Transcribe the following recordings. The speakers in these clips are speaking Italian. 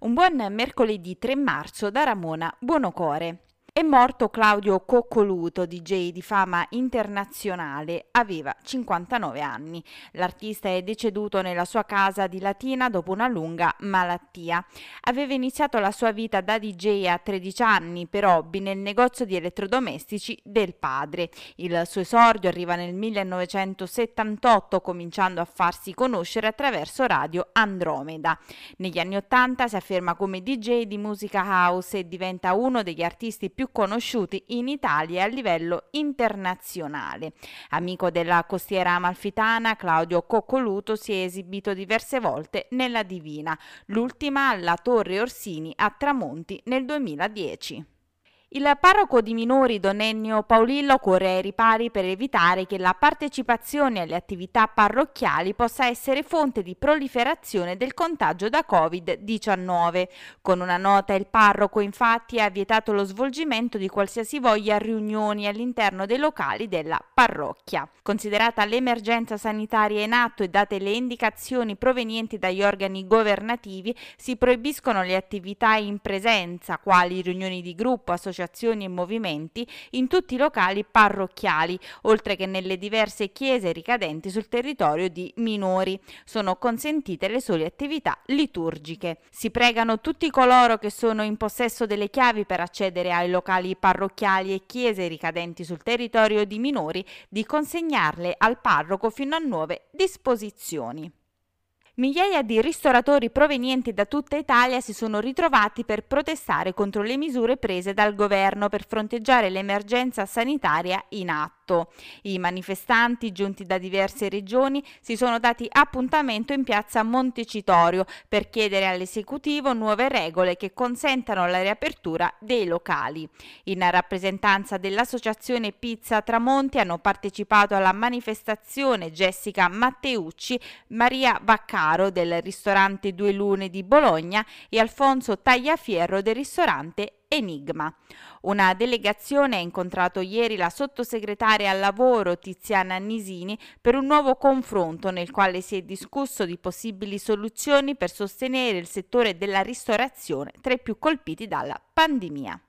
Un buon mercoledì 3 marzo da Ramona Buonocore. È morto Claudio Coccoluto, DJ di fama internazionale, aveva 59 anni. L'artista è deceduto nella sua casa di Latina dopo una lunga malattia. Aveva iniziato la sua vita da DJ a 13 anni per hobby nel negozio di elettrodomestici del padre. Il suo esordio arriva nel 1978 cominciando a farsi conoscere attraverso Radio Andromeda. Negli anni 80 si afferma come DJ di musica house e diventa uno degli artisti più più conosciuti in Italia e a livello internazionale. Amico della costiera amalfitana, Claudio Coccoluto si è esibito diverse volte nella Divina, l'ultima alla Torre Orsini a Tramonti nel 2010. Il parroco di minori Don Ennio Paolillo corre ai ripari per evitare che la partecipazione alle attività parrocchiali possa essere fonte di proliferazione del contagio da Covid-19. Con una nota il parroco infatti ha vietato lo svolgimento di qualsiasi voglia riunioni all'interno dei locali della parrocchia. Considerata l'emergenza sanitaria in atto e date le indicazioni provenienti dagli organi governativi, si proibiscono le attività in presenza, quali riunioni di gruppo, associazioni associazioni e movimenti in tutti i locali parrocchiali, oltre che nelle diverse chiese ricadenti sul territorio di minori. Sono consentite le sole attività liturgiche. Si pregano tutti coloro che sono in possesso delle chiavi per accedere ai locali parrocchiali e chiese ricadenti sul territorio di minori di consegnarle al parroco fino a nuove disposizioni. Migliaia di ristoratori provenienti da tutta Italia si sono ritrovati per protestare contro le misure prese dal governo per fronteggiare l'emergenza sanitaria in atto. I manifestanti, giunti da diverse regioni, si sono dati appuntamento in piazza Montecitorio per chiedere all'esecutivo nuove regole che consentano la riapertura dei locali. In rappresentanza dell'associazione Pizza Tramonti hanno partecipato alla manifestazione Jessica Matteucci, Maria Vaccaro del ristorante Due Lune di Bologna e Alfonso Tagliafierro del ristorante Enigma. Una delegazione ha incontrato ieri la sottosegretaria al lavoro Tiziana Nisini per un nuovo confronto nel quale si è discusso di possibili soluzioni per sostenere il settore della ristorazione tra i più colpiti dalla pandemia.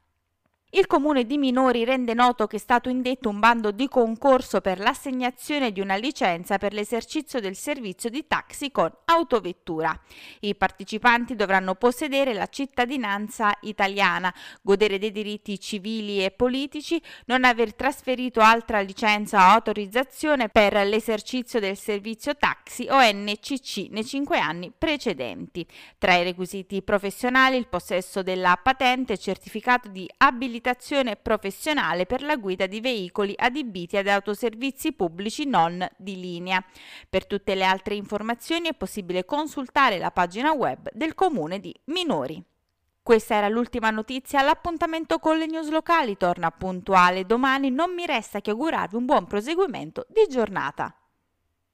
Il comune di Minori rende noto che è stato indetto un bando di concorso per l'assegnazione di una licenza per l'esercizio del servizio di taxi con autovettura. I partecipanti dovranno possedere la cittadinanza italiana, godere dei diritti civili e politici, non aver trasferito altra licenza o autorizzazione per l'esercizio del servizio taxi o NCC nei cinque anni precedenti. Tra i requisiti professionali il possesso della patente certificato di abilitazione abilitazione professionale per la guida di veicoli adibiti ad autoservizi pubblici non di linea. Per tutte le altre informazioni è possibile consultare la pagina web del Comune di Minori. Questa era l'ultima notizia, l'appuntamento con le news locali torna puntuale domani, non mi resta che augurarvi un buon proseguimento di giornata.